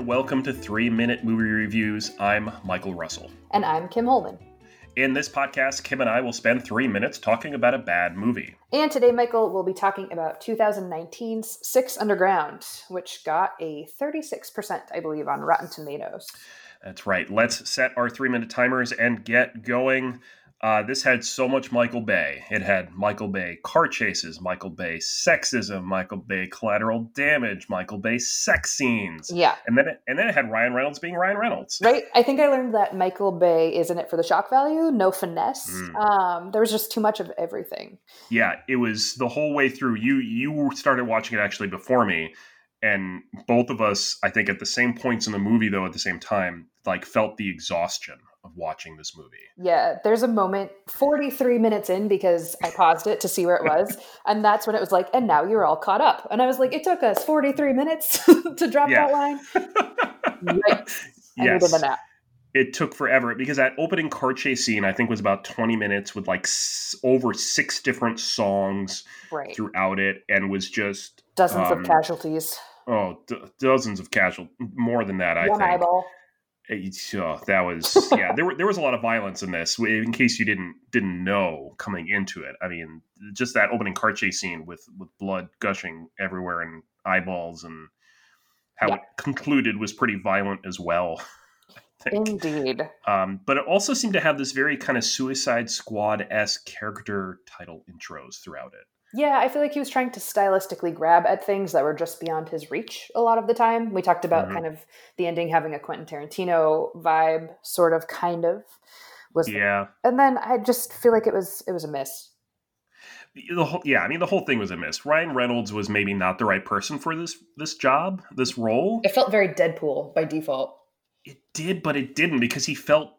and welcome to 3 Minute Movie Reviews. I'm Michael Russell. And I'm Kim Holman. In this podcast, Kim and I will spend three minutes talking about a bad movie. And today, Michael, will be talking about 2019's Six Underground, which got a 36%, I believe, on Rotten Tomatoes. That's right. Let's set our three minute timers and get going. Uh, this had so much Michael Bay. It had Michael Bay car chases, Michael Bay sexism, Michael Bay collateral damage, Michael Bay sex scenes. Yeah. And then it, and then it had Ryan Reynolds being Ryan Reynolds. Right. I think I learned that Michael Bay is in it for the shock value, no finesse. Mm. Um, there was just too much of everything. Yeah, it was the whole way through. You you started watching it actually before me, and both of us, I think, at the same points in the movie, though, at the same time, like felt the exhaustion of watching this movie. Yeah, there's a moment 43 minutes in because I paused it to see where it was. and that's when it was like, and now you're all caught up. And I was like, it took us 43 minutes to drop Yeah. that line. I needed yes. a nap. it took forever because that opening car chase scene I think was about 20 minutes with like s- over six different songs Right. throughout it and was just Dozens um, of casualties. oh d- dozens of casual more than that I One think eyeball. Oh, that was yeah there were there was a lot of violence in this in case you didn't didn't know coming into it I mean just that opening car chase scene with with blood gushing everywhere and eyeballs and how Yeah. it concluded was pretty violent as well. Indeed. Um, but it also seemed to have this very kind of Suicide Squad esque character title intros throughout it. Yeah, I feel like he was trying to stylistically grab at things that were just beyond his reach a lot of the time. We talked about Mhm. kind of the ending having a Quentin Tarantino vibe, sort of, kind of. Was Yeah, and then I just feel like it was it was a miss. the whole yeah. I mean, the whole thing was a miss. Ryan Reynolds was maybe not the right person for this this job, this role. It felt very Deadpool by default. It did, but it didn't because he felt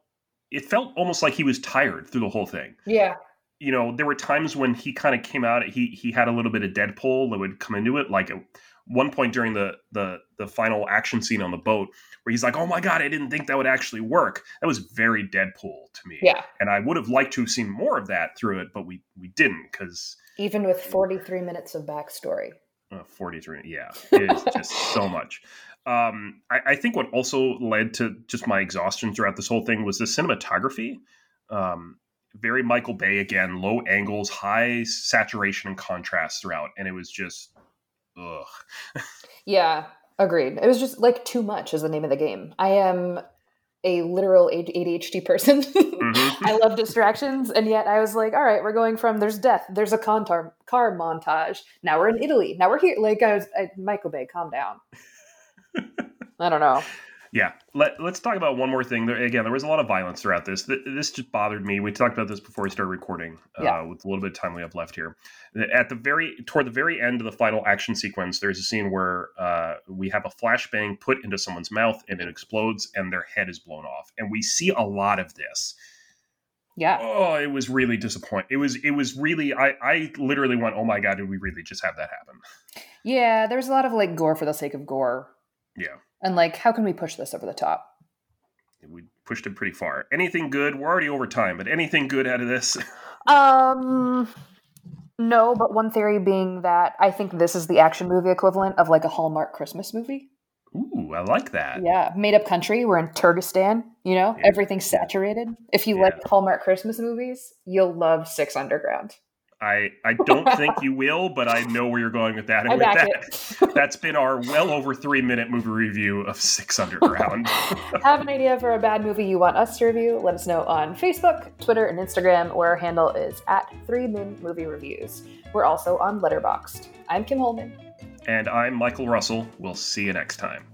it felt almost like he was tired through the whole thing. Yeah. You know, there were times when he kind of came out. He he had a little bit of Deadpool that would come into it. Like at one point during the the the final action scene on the boat, where he's like, "Oh my god, I didn't think that would actually work." That was very Deadpool to me. Yeah. and I would have liked to have seen more of that through it, but we we didn't because Even with 43 minutes of backstory. uh, 43 yeah it is just so much um I, I think what also led to just my exhaustion throughout this whole thing was the cinematography um very michael bay again low angles high saturation and contrast throughout and it was just ugh Yeah, agreed. It was just like too much is the name of the game. I am a literal ADHD person. Mhm. I love distractions, and yet I was like, all right, we're going from there's death, there's a car, car montage. Now we're in Italy. Now we're here. Like I was, I, Michael Bay, calm down. I don't know. Yeah. Let, let's talk about one more thing. There, again there was a lot of violence throughout this. Th- this just bothered me. We talked about this before we started recording uh, Yeah. with a little bit of time we have left here. At the very toward the very end of the final action sequence there's a scene where uh, we have a flashbang put into someone's mouth and it explodes and their head is blown off. And we see a lot of this. Yeah, oh it was really disappointing it was it was really i i literally went oh my god did we really just have that happen? Yeah. there was a lot of like gore for the sake of gore, yeah and like, how can we push this over the top? we pushed it pretty far anything good we're already over time but anything good out of this Um, no, but one theory being that I think this is the action movie equivalent of like a Hallmark Christmas movie. ooh i like that Yeah, made up country. We're in Turgistan. You know, Yeah. everything's saturated. If you like Hallmark Christmas movies, you'll love Six Underground. I, I don't think you will, but I know where you're going with that. And I with that, that's been our well over three minute movie review of Six Underground. Have an idea for a bad movie you want us to review? Let us know on Facebook, Twitter, and Instagram, where our handle is at Three Min Movie Reviews. We're also on Letterboxd. I'm Kim Holman. and I'm Michael Russell. We'll see you next time.